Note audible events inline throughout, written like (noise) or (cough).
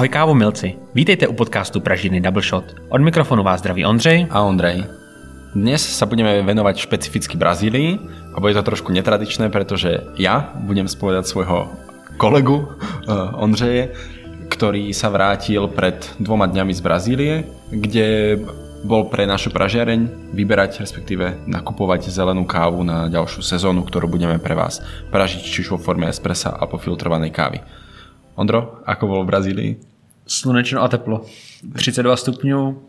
Ahoj kávomilci, vítejte u podcastu Pražiny Double Shot. Od mikrofonu vás zdraví Ondřej a Ondrej. Dnes sa budeme venovať špecificky Brazílii a bude to trošku netradičné, pretože ja budem spovedať svojho kolegu uh, Ondřeje, ktorý sa vrátil pred dvoma dňami z Brazílie, kde bol pre našu pražiareň vyberať, respektíve nakupovať zelenú kávu na ďalšiu sezónu, ktorú budeme pre vás pražiť či vo forme espressa a po filtrovanej kávy. Ondro, ako bolo v Brazílii? Slunečno a teplo. 32 stupňů,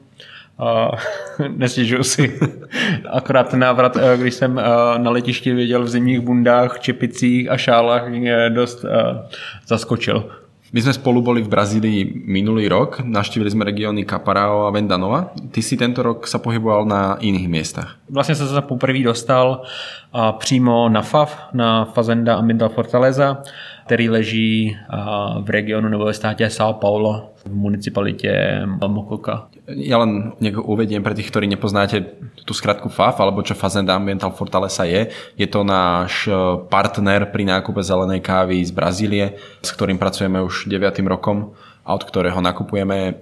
a (laughs) nestěžuju si. (laughs) Akorát ten návrat, eh, když jsem eh, na letišti viděl v zimních bundách, čepicích a šálách, mě dost eh, zaskočil. My sme spolu boli v Brazílii minulý rok, naštívili sme regióny Caparao a Vendanova. Ty si tento rok sa pohyboval na iných miestach. Vlastně jsem se poprvé dostal přímo na FAF, na Fazenda Ambiental Fortaleza, který leží v regionu nebo ve státě São Paulo v municipalitě Mokoka. Ja len uvediem pre tých, ktorí nepoznáte tú skratku FAF, alebo čo Fazenda Ambiental Fortaleza je. Je to náš e, partner pri nákupe zelenej kávy z Brazílie, s ktorým pracujeme už 9. rokom a od ktorého nakupujeme e,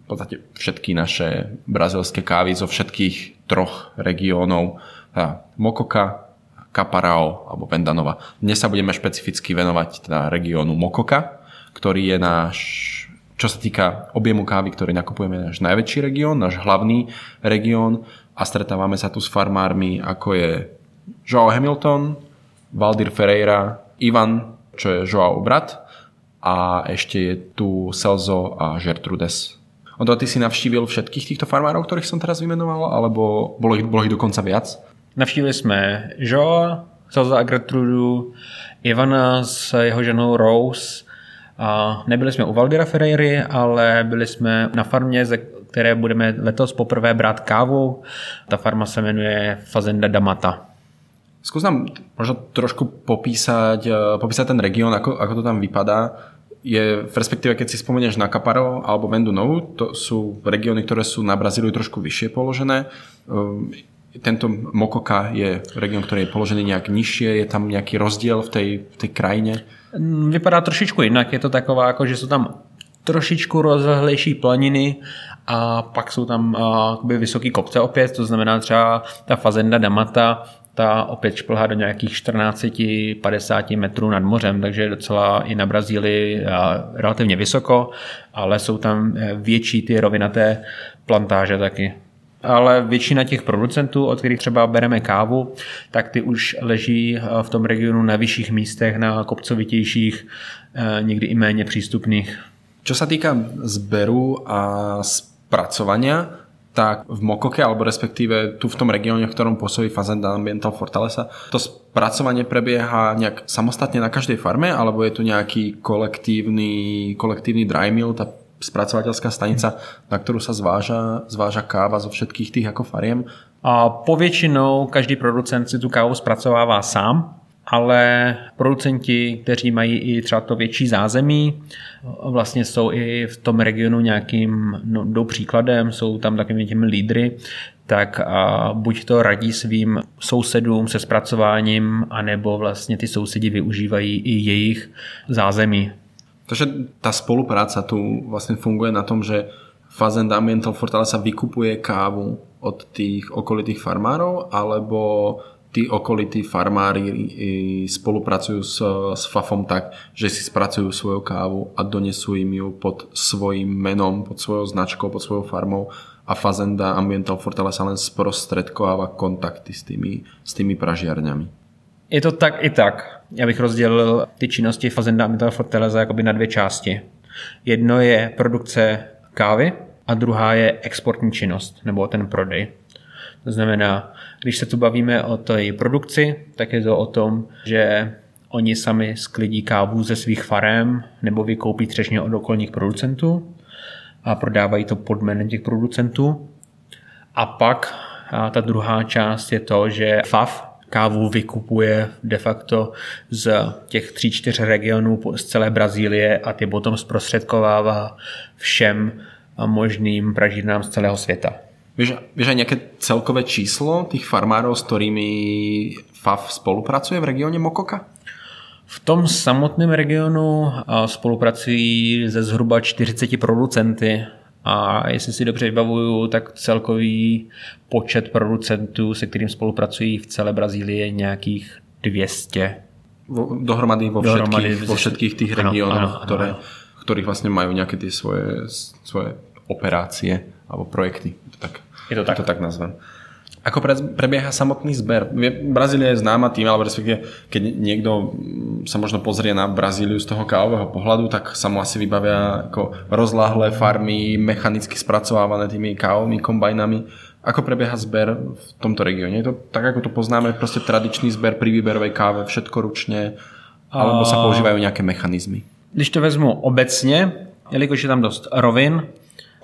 v podstate všetky naše brazilské kávy zo všetkých troch regiónov. Mokoka, Caparao alebo Vendanova. Dnes sa budeme špecificky venovať teda regiónu Mokoka, ktorý je náš čo sa týka objemu kávy, ktorý nakupujeme, náš najväčší región, náš hlavný región a stretávame sa tu s farmármi, ako je Joao Hamilton, Valdir Ferreira, Ivan, čo je Joao brat a ešte je tu Celzo a Gertrudes. Odo, ty si navštívil všetkých týchto farmárov, ktorých som teraz vymenoval, alebo bolo ich, bolo ich dokonca viac? Navštívili jsme Joa, Salza a Gertrudu, Ivana s jeho ženou Rose. A nebyli jsme u Valdira Ferreiry, ale byli jsme na farmě, ze které budeme letos poprvé brát kávu. Ta farma se jmenuje Fazenda Damata. Skús nám možno trošku popísať, eh, popísať ten región, ako, ako to tam vypadá. Je, v respektíve, keď si spomenieš na Caparo alebo Vendu Novu, to sú regióny, ktoré sú na Brazíliu trošku vyššie položené. Tento Mokoka je region, ktorý je položený nejak nižšie, je tam nejaký rozdiel v tej, v tej krajine? Vypadá trošičku jinak, je to taková, jako že jsou tam trošičku rozhlejší planiny a pak jsou tam uh, vysoký kopce opět, to znamená třeba ta Fazenda Damata, ta opět šplhá do nějakých 14-50 metrů nad mořem, takže docela i na Brazílii relativně vysoko, ale jsou tam e, větší ty rovinaté plantáže taky ale většina těch producentů, od kterých třeba bereme kávu, tak ty už leží eh, v tom regionu na vyšších místech, na kopcovitějších, eh, někdy i méně přístupných. Čo sa týka zberu a spracovania, tak v Mokoke, alebo respektíve tu v tom regióne, v ktorom pôsobí Fazenda Ambiental Fortaleza, to spracovanie prebieha nejak samostatne na každej farme, alebo je tu nejaký kolektívny, kolektívny dry mill, tá spracovateľská stanica, na ktorú sa zváža, zváža káva zo všetkých tých ako fariem? A povětšinou každý producent si tu kávu zpracovává sám, ale producenti, kteří mají i třeba to větší zázemí, vlastně jsou i v tom regionu nějakým no, jdou příkladem, jsou tam takovými těmi lídry, tak a buď to radí svým sousedům se zpracováním, anebo vlastně ty sousedi využívají i jejich zázemí. Takže tá spolupráca tu vlastne funguje na tom, že Fazend Ambiental Fortaleza vykupuje kávu od tých okolitých farmárov, alebo tí okolití farmári spolupracujú s, s FAFom tak, že si spracujú svoju kávu a donesú im ju pod svojím menom, pod svojou značkou, pod svojou farmou a Fazenda Ambiental Fortaleza len sprostredkováva kontakty s tými, s tými pražiarňami. Je to tak i tak já bych rozdělil ty činnosti Fazenda a Metal Fortaleza jakoby na dvě části. Jedno je produkce kávy a druhá je exportní činnost, nebo ten prodej. To znamená, když se tu bavíme o té produkci, tak je to o tom, že oni sami sklidí kávu ze svých farem nebo vykoupí třešně od okolních producentů a prodávají to pod jménem těch producentů. A pak a ta druhá část je to, že FAF, kávu vykupuje de facto z těch tří, čtyř regionů z celé Brazílie a ty potom zprostředkovává všem možným pražírnám z celého světa. Víš, víš aj nejaké celkové číslo tých farmárov, s ktorými FAF spolupracuje v regióne Mokoka? V tom samotném regionu spolupracují ze zhruba 40 producenty a jestli si dobře vybavuju, tak celkový počet producentů, se kterým spolupracují v celé Brazílii je nějakých 200. Dohromady vo všetkých, Dohromady vo všetkých tých regiónoch, ktoré, ktorých vlastne majú nejaké tie svoje, svoje operácie alebo projekty. Tak, je to tak. To tak nazvem. Ako prebieha samotný zber? Brazília je známa tým, alebo respektíve, keď niekto sa možno pozrie na Brazíliu z toho kávového pohľadu, tak sa mu asi vybavia ako rozláhlé farmy, mechanicky spracovávané tými kávovými kombajnami. Ako prebieha zber v tomto regióne? Je to tak, ako to poznáme, proste tradičný zber pri výberovej káve, všetko ručne, alebo sa používajú nejaké mechanizmy? Když to vezmu obecně, jelikož je tam dost rovin,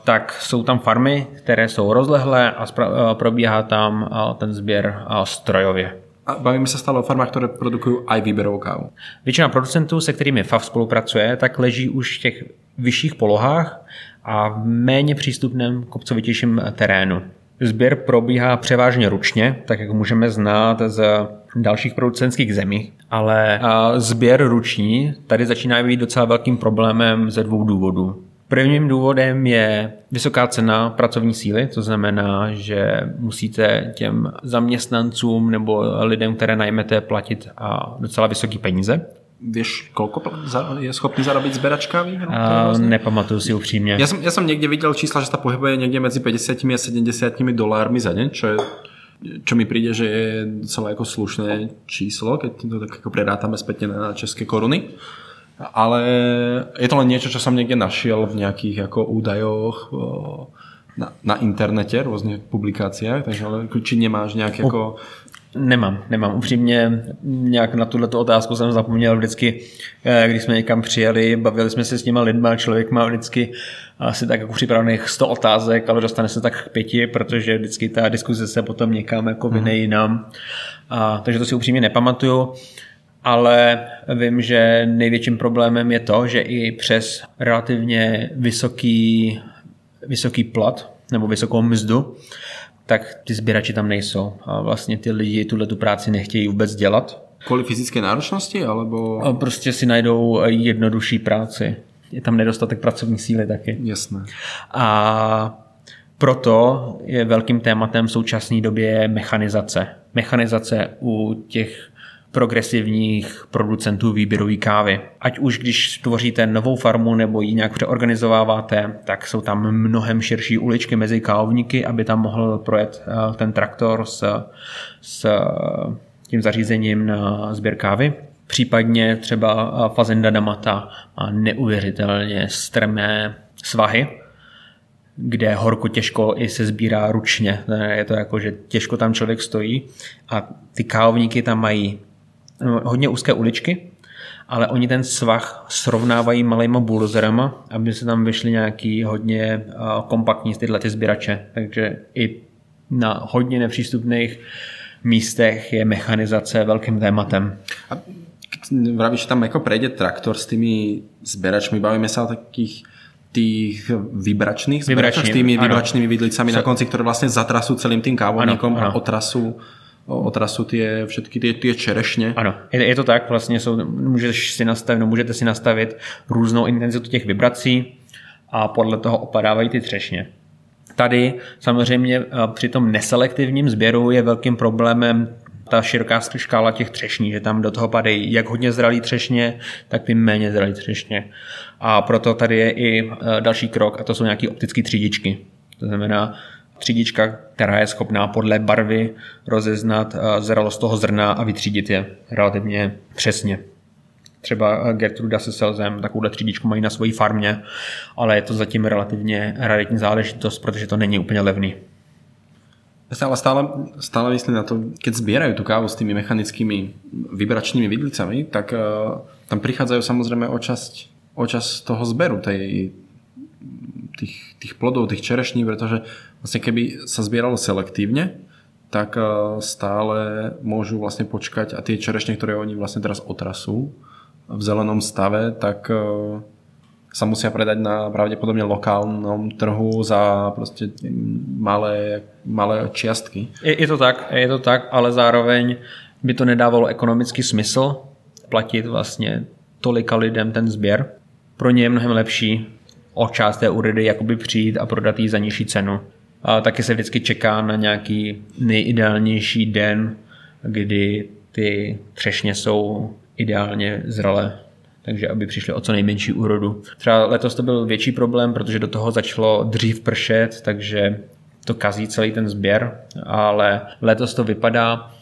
tak jsou tam farmy, které jsou rozlehlé a probíhá tam ten sběr strojově. A bavíme se stále o farmách, které produkují i výběrovou kávu. Většina producentů, se kterými FAV spolupracuje, tak leží už v těch vyšších polohách a v méně přístupném kopcovitějším terénu. Sběr probíhá převážně ručně, tak jak můžeme znát z dalších producentských zemí, ale sběr ruční tady začíná být docela velkým problémem ze dvou důvodů. Prvním důvodem je vysoká cena pracovní síly, to znamená, že musíte těm zaměstnancům nebo lidem, které najmete, platit a docela vysoké peníze. Víš, kolko je schopný zarobit sběrač kávy? Nepamatuju si upřímně. Já jsem, já jsem někde viděl čísla, že se pohybuje někde mezi 50 a 70 dolármi za den, čo je čo mi príde, že je docela jako slušné číslo, keď to tak jako prerátame spätne na české koruny. Ale je to len niečo, čo som niekde našiel v nejakých ako údajoch na, na internete, rôznych publikáciách, takže ale či nemáš nějak jako... Nemám, nemám. Upřímně nějak na tuhle otázku jsem zapomněl vždycky, eh, když jsme někam přijeli, bavili jsme se s těma lidma, člověk má vždycky asi tak jako připravených 100 otázek, ale dostane se tak k pěti, protože vždycky ta diskuze se potom někam jako vyne jinam. A, takže to si upřímně nepamatuju ale vím, že největším problémem je to, že i přes relativně vysoký, vysoký plat nebo vysokou mzdu, tak ty sběrači tam nejsou a vlastně ty lidi tuhle tu práci nechtějí vůbec dělat. Kvůli fyzické náročnosti? Alebo... A prostě si najdou jednodušší práci. Je tam nedostatek pracovní síly taky. Jasné. A proto je velkým tématem v současné době mechanizace. Mechanizace u těch progresivních producentů výběrové kávy. Ať už když tvoříte novou farmu nebo ji nějak přeorganizováváte, tak jsou tam mnohem širší uličky mezi kávovníky, aby tam mohl projet eh, ten traktor s, s tím zařízením na sběr kávy. Případně třeba eh, Fazenda Damata má neuvěřitelně strmé svahy, kde horko těžko i se sbírá ručně. Je to jako, že těžko tam člověk stojí a ty kávovníky tam mají hodně úzké uličky, ale oni ten svah srovnávají malýma bulldozerama, aby se tam vyšly nějaký hodně kompaktní tyhle ty sběrače. Takže i na hodně nepřístupných místech je mechanizace velkým tématem. A vravíš, že tam jako prejde traktor s tými zberačmi, bavíme se o takých tých vybračných zberačov s tými vybračnými vidlicami na konci, ktoré vlastne zatrasú celým tým kávovníkom a otrasú otrasu ty všetky ty, ty čerešně. Ano, je, je to tak, vlastně jsou, můžeš si nastavit, no, můžete si nastavit různou intenzitu těch vibrací a podle toho opadávají ty třešně. Tady samozřejmě eh, při tom neselektivním sběru je velkým problémem ta široká škála těch třešní, že tam do toho padají jak hodně zralý třešně, tak ty méně zralý třešně. A proto tady je i eh, další krok a to jsou nějaké optické třídičky. To znamená, třídička, která je schopná podle barvy rozeznat eh, zralost toho zrna a vytřídit je relativně přesně. Třeba eh, Gertruda se Selzem takovouhle třídičku mají na své farmě, ale je to zatím relativně raritní záležitost, protože to není úplně levný. Ale stále, stále myslím na to, keď zbierajú tú kávu s tými mechanickými vybračnými vidlicami, tak uh, tam prichádzajú samozrejme o časť, o časť toho zberu tej, tých, tých plodov, tých čerešní, pretože vlastne keby sa zbieralo selektívne, tak eh, stále môžu vlastne počkať a tie čerešne, ktoré oni vlastne teraz otrasú v zelenom stave, tak eh, sa musia predať na pravdepodobne lokálnom trhu za prostě malé, malé čiastky. Je, je to tak, je to tak, ale zároveň by to nedávalo ekonomický smysl platit vlastně tolika lidem ten sběr. Pro ně je mnohem lepší o část té úrydy jakoby přijít a prodat ji za nižší cenu. A taky se vždycky čeká na nějaký nejideálnější den, kdy ty třešně jsou ideálně zralé takže aby přišli o co nejmenší úrodu. Třeba letos to byl větší problém, protože do toho začalo dřív pršet, takže to kazí celý ten sběr, ale letos to vypadá,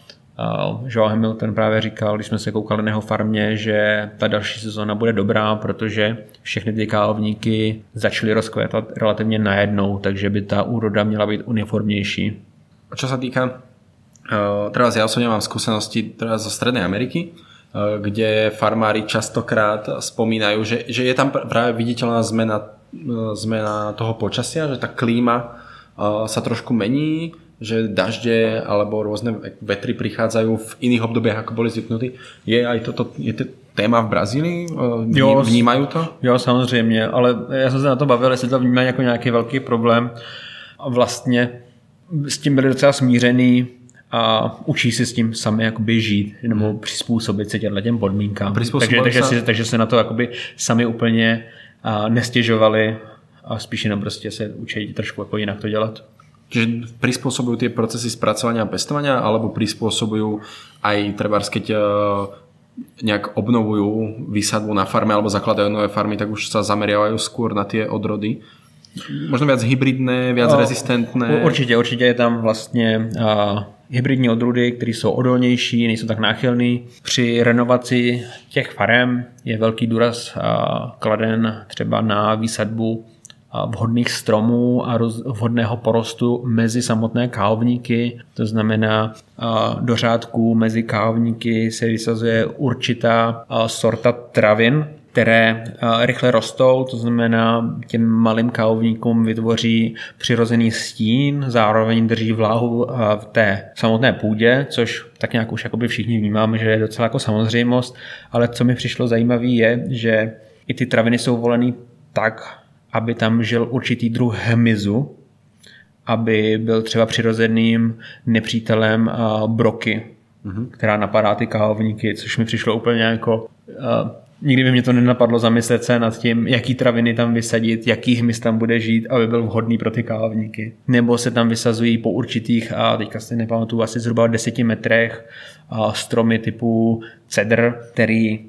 Joe Hamilton právě říkal, když jsme se koukali na jeho farmě, že ta další sezóna bude dobrá, protože všechny ty kávovníky začaly rozkvétat relativně najednou, takže by ta úroda měla být uniformnější. A čo sa týka, uh, teraz ja osobne mám skúsenosti teraz zo Strednej Ameriky, uh, kde farmári častokrát spomínajú, že, že je tam práve viditeľná zmena, uh, zmena toho počasia, že tá klíma sa trošku mení, že dažde alebo rôzne vetry prichádzajú v iných obdobiach, ako boli zvyknutí. Je aj toto je to téma v Brazílii? Jo, Vnímají to? Jo, samozřejmě, ale já jsem se na to bavil, jestli to vnímají jako nějaký velký problém. A vlastně s tím byli docela smířený a učí si s tím sami jakoby žít nebo hmm. přizpůsobit se těmhle těm podmínkám. Takže, takže, se... si, takže se na to jakoby sami úplně nestěžovali a spíš jenom prostě se učí trošku jako jinak to dělat. Čiže prispôsobujú tie procesy spracovania a pestovania alebo prispôsobujú aj trebárs, keď e, nejak obnovujú výsadbu na farme alebo zakladajú nové farmy, tak už sa zameriavajú skôr na tie odrody. Možno viac hybridné, viac no, rezistentné. Určitě, určitě je tam vlastně uh, hybridní odrůdy, které jsou odolnější, nejsou tak náchylný. Při renovaci těch farem je velký důraz uh, kladen třeba na výsadbu vhodných stromů a vhodného porostu mezi samotné kávovníky. To znamená, do řádků mezi kávovníky se vysazuje určitá sorta travin, které rychle rostou, to znamená těm malým kávovníkům vytvoří přirozený stín, zároveň drží vláhu v té samotné půdě, což tak nějak už jakoby všichni vnímáme, že je docela jako samozřejmost, ale co mi přišlo zajímavé je, že i ty traviny jsou volený tak, aby tam žil určitý druh hmyzu, aby byl třeba přirozeným nepřítelem broky, mm-hmm. která napadá ty kávovníky, což mi přišlo úplně jako... Uh, nikdy by mě to nenapadlo zamyslet se nad tím, jaký traviny tam vysadit, jaký hmyz tam bude žít, aby byl vhodný pro ty kávovníky. Nebo se tam vysazují po určitých, a teďka si nepamatuju, asi zhruba 10 metrech stromy typu cedr, který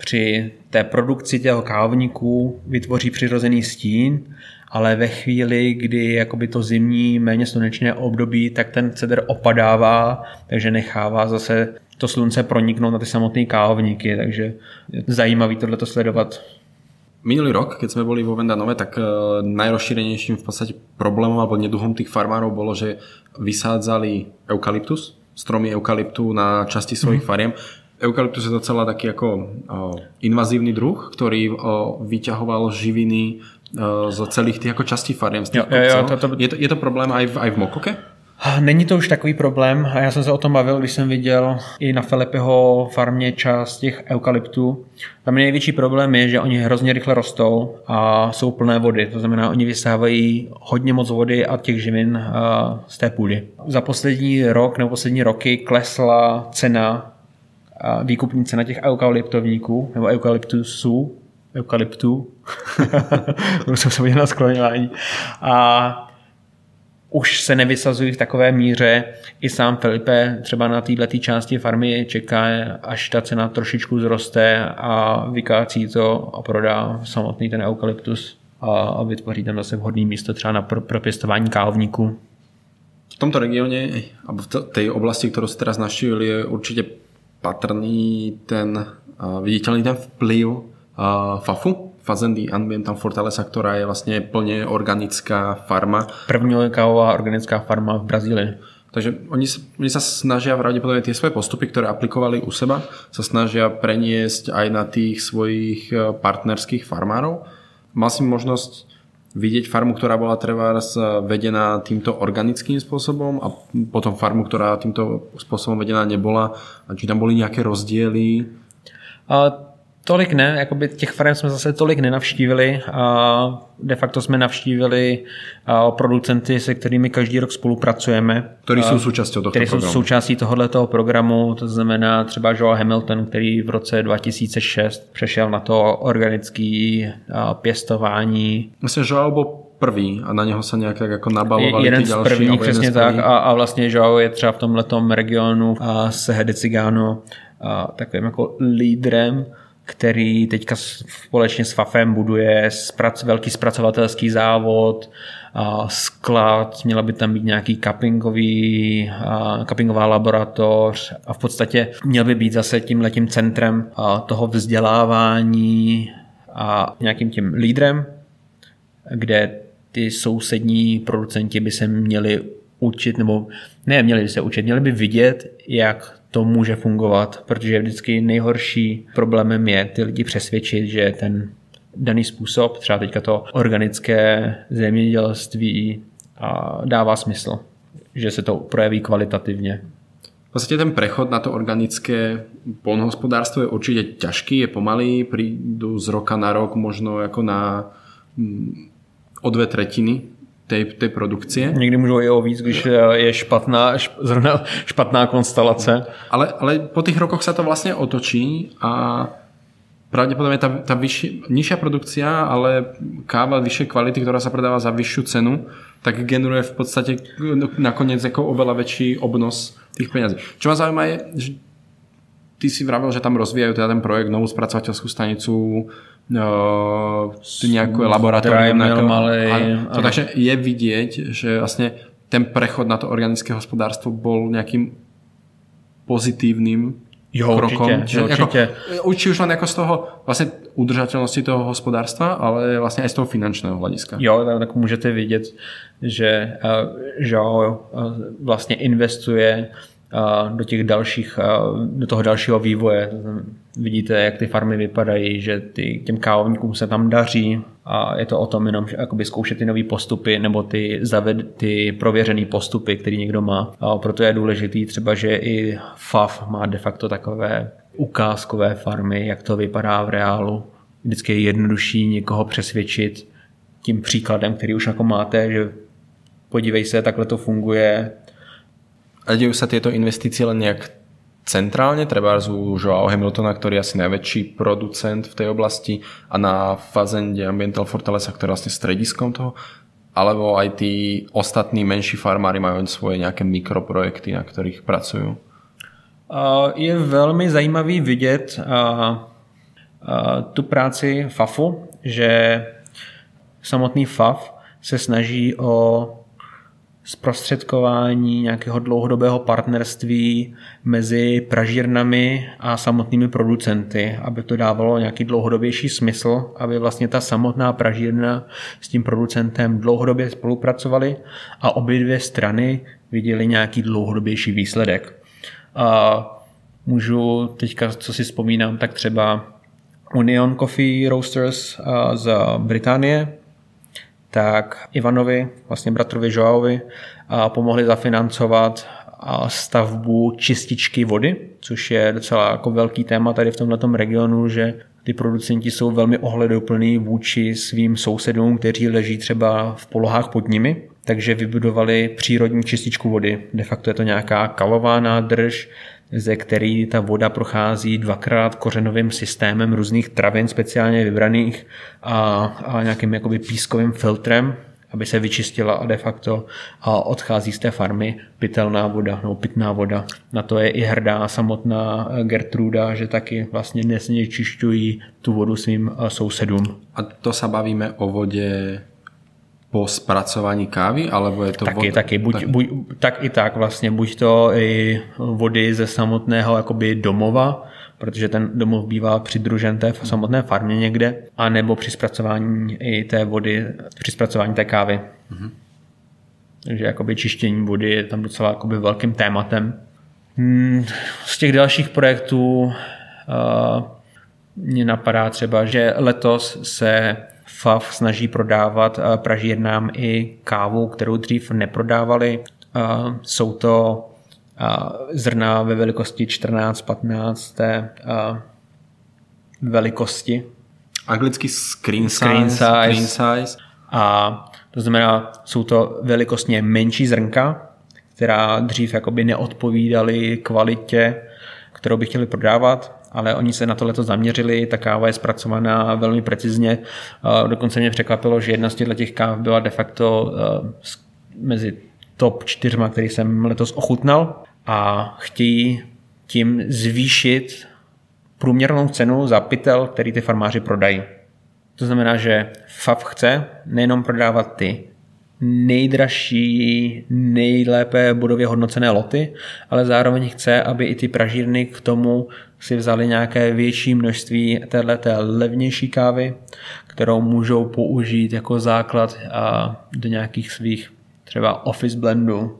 při té produkci těho kávníků vytvoří přirozený stín, ale ve chvíli, kdy jakoby to zimní méně slunečné období, tak ten cedr opadává, takže nechává zase to slunce proniknout na ty samotné kávovníky, takže je zajímavý tohleto sledovat. Minulý rok, keď sme boli vo Vendanove, tak eh, najrozšírenejším v podstate problémom alebo neduhom tých farmárov bolo, že vysádzali eukalyptus, stromy eukalyptu na časti svojich mm. fariem Eukalyptus je docela taký jako uh, invazívny druh, ktorý uh, vyťahoval živiny uh, z celých těch jako častí fariem. Z jo, jo, jo, to, to... Je, to, je to problém aj v, aj v Mokoke? Není to už takový problém a já jsem se o tom bavil, když jsem viděl i na Filipeho farmě část těch eukalyptů. Tam největší problém je, že oni hrozně rychle rostou a jsou plné vody. To znamená, oni vysávají hodně moc vody a těch živin z té půdy. Za poslední rok nebo poslední roky klesla cena výkupní cena těch eukalyptovníků nebo eukalyptusů, eukalyptů, (laughs) jsem se na skloňování, a už se nevysazují v takové míře. I sám Filipe třeba na této části farmy čeká, až ta cena trošičku zroste a vykácí to a prodá samotný ten eukalyptus a, vytvoří tam zase vhodné místo třeba na pro, pro. V tomto regioně, alebo v té oblasti, kterou jste teraz naštívili, je určitě patrný ten viditeľný ten vplyv FAFu, Fazendy Ambiental Fortaleza, ktorá je vlastne plne organická farma. První kávová organická farma v Brazílii. Takže oni, oni sa snažia pravdepodobne tie svoje postupy, ktoré aplikovali u seba, sa snažia preniesť aj na tých svojich partnerských farmárov. Mal si možnosť vidieť farmu, ktorá bola trebárs vedená týmto organickým spôsobom a potom farmu, ktorá týmto spôsobom vedená nebola a či tam boli nejaké rozdiely? A Tolik ne, jakoby těch farem jsme zase tolik nenavštívili a de facto jsme navštívili producenty, se kterými každý rok spolupracujeme. Který jsou součástí tohoto který programu. jsou součástí tohoto programu, to znamená třeba Joe Hamilton, který v roce 2006 přešel na to organické pěstování. Myslím, že byl prvý a na něho se nějak tak jako nabalovali jeden ty další. alebo jeden přesně z tak. prvních. A, a vlastně Joao je třeba v tomhletom regionu a se Hedy Cigano a takovým jako lídrem, který teďka společně s FAFem buduje sprac, velký zpracovatelský závod, sklad, měla by tam být nějaký cuppingový, cuppingová laboratoř a v podstatě měl by být zase tím letím centrem toho vzdělávání a nějakým tím lídrem, kde ty sousední producenti by se měli učit, nebo ne, měli by se učit, měli by vidět, jak to může fungovat, protože vždycky nejhorší problémem je ty lidi přesvědčit, že ten daný způsob, třeba teďka to organické zemědělství a dává smysl, že se to projeví kvalitativně. V podstate ten prechod na to organické polnohospodárstvo je určite ťažký, je pomalý, prídu z roka na rok možno ako na mm, o dve tretiny tej, tej produkcie. Někdy můžou i o víc, když je špatná, šp, zrovna špatná konstelace. Ale, ale po tých rokoch sa to vlastne otočí a pravdepodobne tá, tá vyšší, nižšia produkcia, ale káva vyššej kvality, ktorá sa predáva za vyššiu cenu, tak generuje v podstate nakoniec ako oveľa väčší obnos tých peňazí. Čo ma zaujíma je, že ty si vravel, že tam rozvíjajú teda ten projekt, novú spracovateľskú stanicu, uh, nejaké laboratórium. Dry mill malej, to, áno. takže je vidieť, že vlastne ten prechod na to organické hospodárstvo bol nejakým pozitívnym Jo, krokom. určitě, Čiže určitě. Jako, či už len jako z toho vlastně udržatelnosti toho hospodárstva, ale vlastně i z toho finančného hlediska. Jo, tak, tak můžete vidět, že uh, Joao uh, vlastně investuje do těch dalších, do toho dalšího vývoje. Vidíte, jak ty farmy vypadají, že ty, těm kávovníkům se tam daří a je to o tom jenom že zkoušet ty nové postupy nebo ty, zaved, ty prověřené postupy, který někdo má. A proto je důležitý třeba, že i FAF má de facto takové ukázkové farmy, jak to vypadá v reálu. Vždycky je jednodušší někoho přesvědčit tím příkladem, který už jako máte, že podívej se, takhle to funguje. A dejú sa tieto investície len nejak centrálne, treba u Joao Hamiltona, ktorý je asi najväčší producent v tej oblasti a na Fazende Ambiental Fortaleza, ktorý je vlastne strediskom toho, alebo aj tí ostatní menší farmári majú svoje nejaké mikroprojekty, na ktorých pracujú. Je velmi zajímavý vidět tu práci FAFu, že samotný FAF se snaží o zprostředkování nějakého dlouhodobého partnerství mezi pražírnami a samotnými producenty, aby to dávalo nějaký dlouhodobější smysl, aby vlastně ta samotná pražírna s tím producentem dlouhodobě spolupracovali a obě dvě strany viděli nějaký dlouhodobější výsledek. A můžu teďka, co si vzpomínám, tak třeba Union Coffee Roasters z Británie, tak Ivanovi, vlastně bratrovi Joaovi, pomohli zafinancovat stavbu čističky vody, což je docela jako velký téma tady v tomto regionu, že ty producenti jsou velmi ohleduplní vůči svým sousedům, kteří leží třeba v polohách pod nimi, takže vybudovali přírodní čističku vody. De facto je to nějaká kalová nádrž, ze který ta voda prochází dvakrát kořenovým systémem různých travin speciálně vybraných a, a nějakým jakoby pískovým filtrem, aby se vyčistila a de facto a odchází z té farmy pitelná voda nebo pitná voda. Na to je i hrdá samotná Gertruda, že taky vlastně nesněčišťují tu vodu svým sousedům. A to sa bavíme o vodě po spracování kávy, alebo je to taky, voda? taky, buď, tak. Buď, tak i tak vlastně, buď to i vody ze samotného jakoby domova, protože ten domov bývá přidružen té samotné farmě někde, a nebo při zpracování i té vody, při zpracování té kávy. Mm-hmm. Takže jakoby čištění vody je tam docela jakoby velkým tématem. Hmm, z těch dalších projektů uh, mě napadá třeba, že letos se FAF snaží prodávat pražírnám i kávu, kterou dřív neprodávali. Jsou to zrna ve velikosti 14-15 velikosti. Anglicky screen size. Screen size. Screen size. A to znamená, jsou to velikostně menší zrnka, která dřív jakoby neodpovídaly kvalitě, kterou by chtěli prodávat, ale oni se na tohle zaměřili, ta káva je zpracovaná velmi precizně. Dokonce mě překvapilo, že jedna z těch káv byla de facto mezi top čtyřma, který jsem letos ochutnal a chtějí tím zvýšit průměrnou cenu za pytel, který ty farmáři prodají. To znamená, že FAF chce nejenom prodávat ty nejdražší, nejlépe budově hodnocené loty, ale zároveň chce, aby i ty pražírny k tomu si vzali nějaké větší množství této levnější kávy, kterou můžou použít jako základ do nějakých svých třeba office blendů.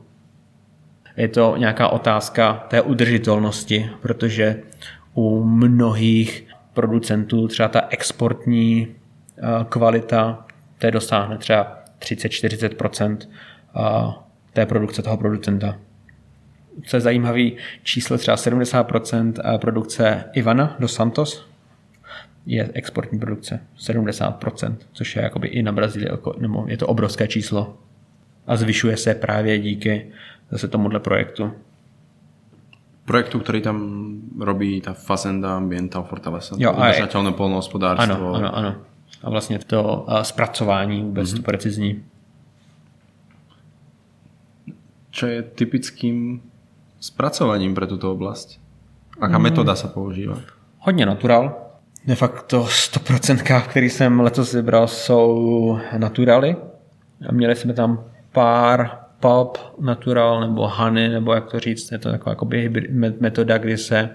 Je to nějaká otázka té udržitelnosti, protože u mnohých producentů třeba ta exportní kvalita té dosáhne třeba 30-40% té produkce toho producenta. Co je zajímavý, číslo třeba 70% produkce Ivana do Santos je exportní produkce. 70%, což je jakoby i na Brazílii, jako, nebo je to obrovské číslo. A zvyšuje se právě díky zase tomuhle projektu. Projektu, který tam robí ta Fazenda Ambiental Fortaleza, jo, udržateľné polnohospodárstvo. Ano, ano, ano a vlastně to zpracování vůbec mm-hmm. to precizní. Čo je typickým zpracovaním pro tuto oblast? Aká mm. metoda se používá? Hodně natural. De facto 100% káv, který jsem letos vybral, jsou naturaly. A měli jsme tam pár pulp natural nebo honey, nebo jak to říct, je to taková metoda, kdy se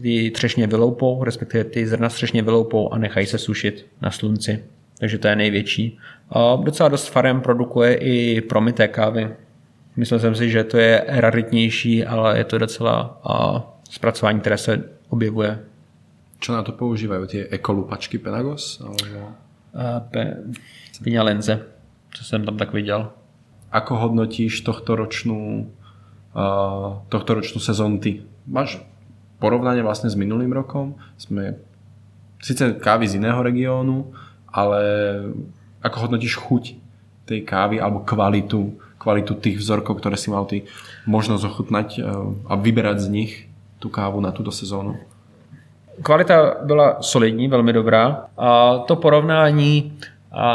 ty třešně vyloupou, respektive ty zrna třešně vyloupou a nechají se sušit na slunci. Takže to je největší. A docela dost farem produkuje i promité kávy. Myslel jsem si, že to je raritnější, ale je to docela a, zpracování, které se objevuje. Co na to používají? Ty ekolupačky Penagos? Alebo... Pe... Lenze, co jsem tam tak viděl. Ako hodnotíš tohto ročnú, uh, tohto ročnú sezónu ty? Máš porovnanie vlastne s minulým rokom sme síce kávy z iného regiónu, ale ako hodnotíš chuť tej kávy alebo kvalitu, kvalitu tých vzorkov, ktoré si mal ty možnosť ochutnať eh, a vyberať z nich tu kávu na túto sezónu? Kvalita byla solidní, velmi dobrá. A to porovnání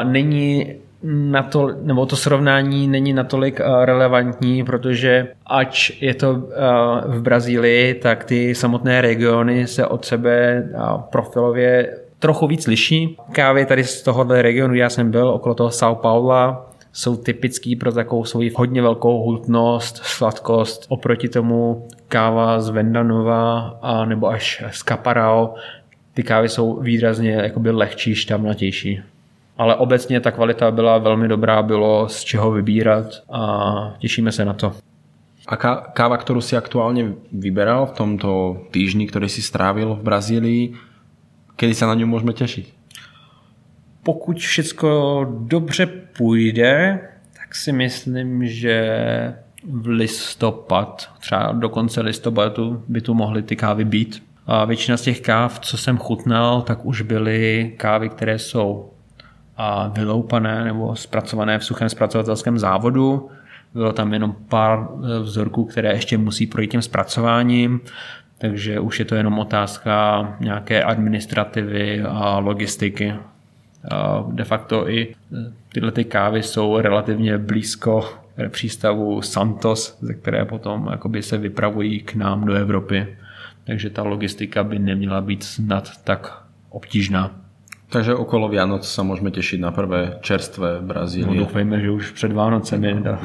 není na to, nebo to srovnání není natolik eh, relevantní, protože ač je to eh, v Brazílii, tak ty samotné regiony se od sebe eh, profilově trochu víc liší. Kávy tady z tohohle regionu, já jsem byl okolo toho São Paula, jsou typický pro takovou svoji hodně velkou hutnost, sladkost. Oproti tomu káva z Vendanova a nebo až z Caparao, ty kávy jsou výrazně jakoby lehčí, štamnatější ale obecně ta kvalita byla velmi dobrá, bylo z čeho vybírat a těšíme se na to. A káva, kterou si aktuálně vyberal v tomto týždni, který si strávil v Brazílii, kdy se na ňu můžeme těšit? Pokud všechno dobře půjde, tak si myslím, že v listopad, třeba do konce listopadu by tu mohly ty kávy být. A většina z těch káv, co jsem chutnal, tak už byly kávy, které jsou a vyloupané nebo zpracované v suchém zpracovatelském závodu. Bylo tam jenom pár eh, vzorků, které ještě musí projít tím zpracováním, takže už je to jenom otázka nějaké administrativy a logistiky. A de facto i eh, tyhle ty kávy jsou relativně blízko přístavu Santos, ze které potom jakoby se vypravují k nám do Evropy. Takže ta logistika by neměla být snad tak obtížná. Takže okolo Vianoc sa môžeme tešiť na prvé čerstvé Brazílie. No dúfajme, že už před Vánocemi. No.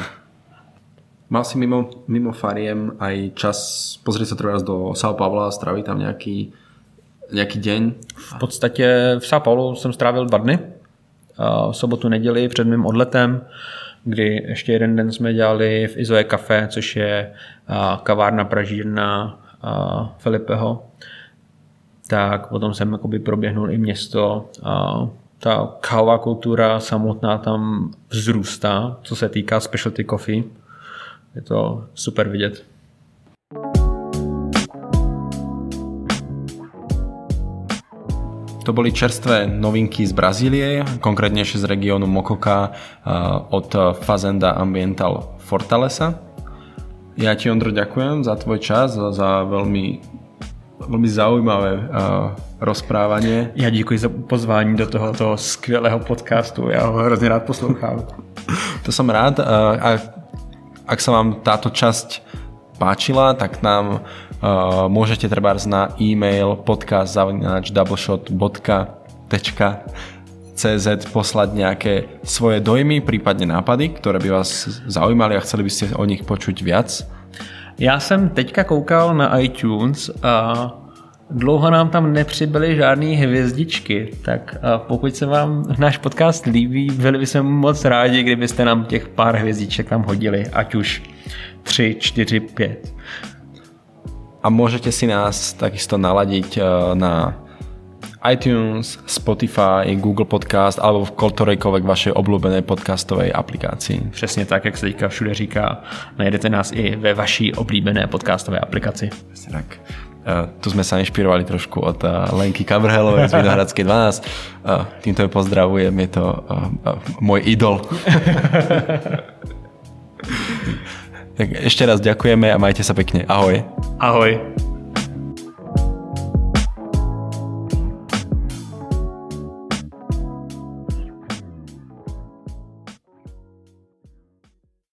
Mal si mimo, mimo fariem aj čas pozrieť sa treba do São Pavla, straviť tam nejaký, nejaký deň? V podstatě v São Paulo jsem strávil dva dny. V sobotu, neděli před mým odletem, kdy ještě jeden den jsme dělali v Izoe Café, což je kavárna pražírna Filipeho tak potom jsem jakoby proběhnul i město a ta kávová kultura samotná tam vzrůstá, co se týká specialty coffee. Je to super vidět. To boli čerstvé novinky z Brazílie, konkrétnejšie z regiónu Mokoka od Fazenda Ambiental Fortaleza. Ja ti, Ondro, ďakujem za tvoj čas, za, veľmi, veľmi zaujímavé uh, rozprávanie. Já děkuji za pozvání do tohoto skvělého podcastu, já ho hrozně rád poslouchám. (laughs) to som rád. Uh, a ak sa vám táto časť páčila, tak nám uh, môžete treba na e-mail podcast.doubleshot.cz poslať nejaké svoje dojmy, prípadne nápady, ktoré by vás zaujímali a chceli by ste o nich počuť viac. Já jsem teďka koukal na iTunes a dlouho nám tam nepřibyly žádné hvězdičky, tak pokud se vám náš podcast líbí, byli bychom moc rádi, kdybyste nám těch pár hvězdiček tam hodili, ať už 3, 4, 5. A môžete si nás takisto naladiť e, na iTunes, Spotify, Google Podcast alebo v ktorejkoľvek vašej obľúbenej podcastovej aplikácii. Přesně tak, jak se teďka všude říká. Najdete nás i ve vaší oblíbené podcastové aplikaci. Přesně tak. Uh, tu sme sa inšpirovali trošku od uh, Lenky Kabrhelovej z Vinohradskej 12. Uh, týmto ju pozdravujem, je to môj idol. (laughs) tak ešte raz ďakujeme a majte sa pekne. Ahoj. Ahoj.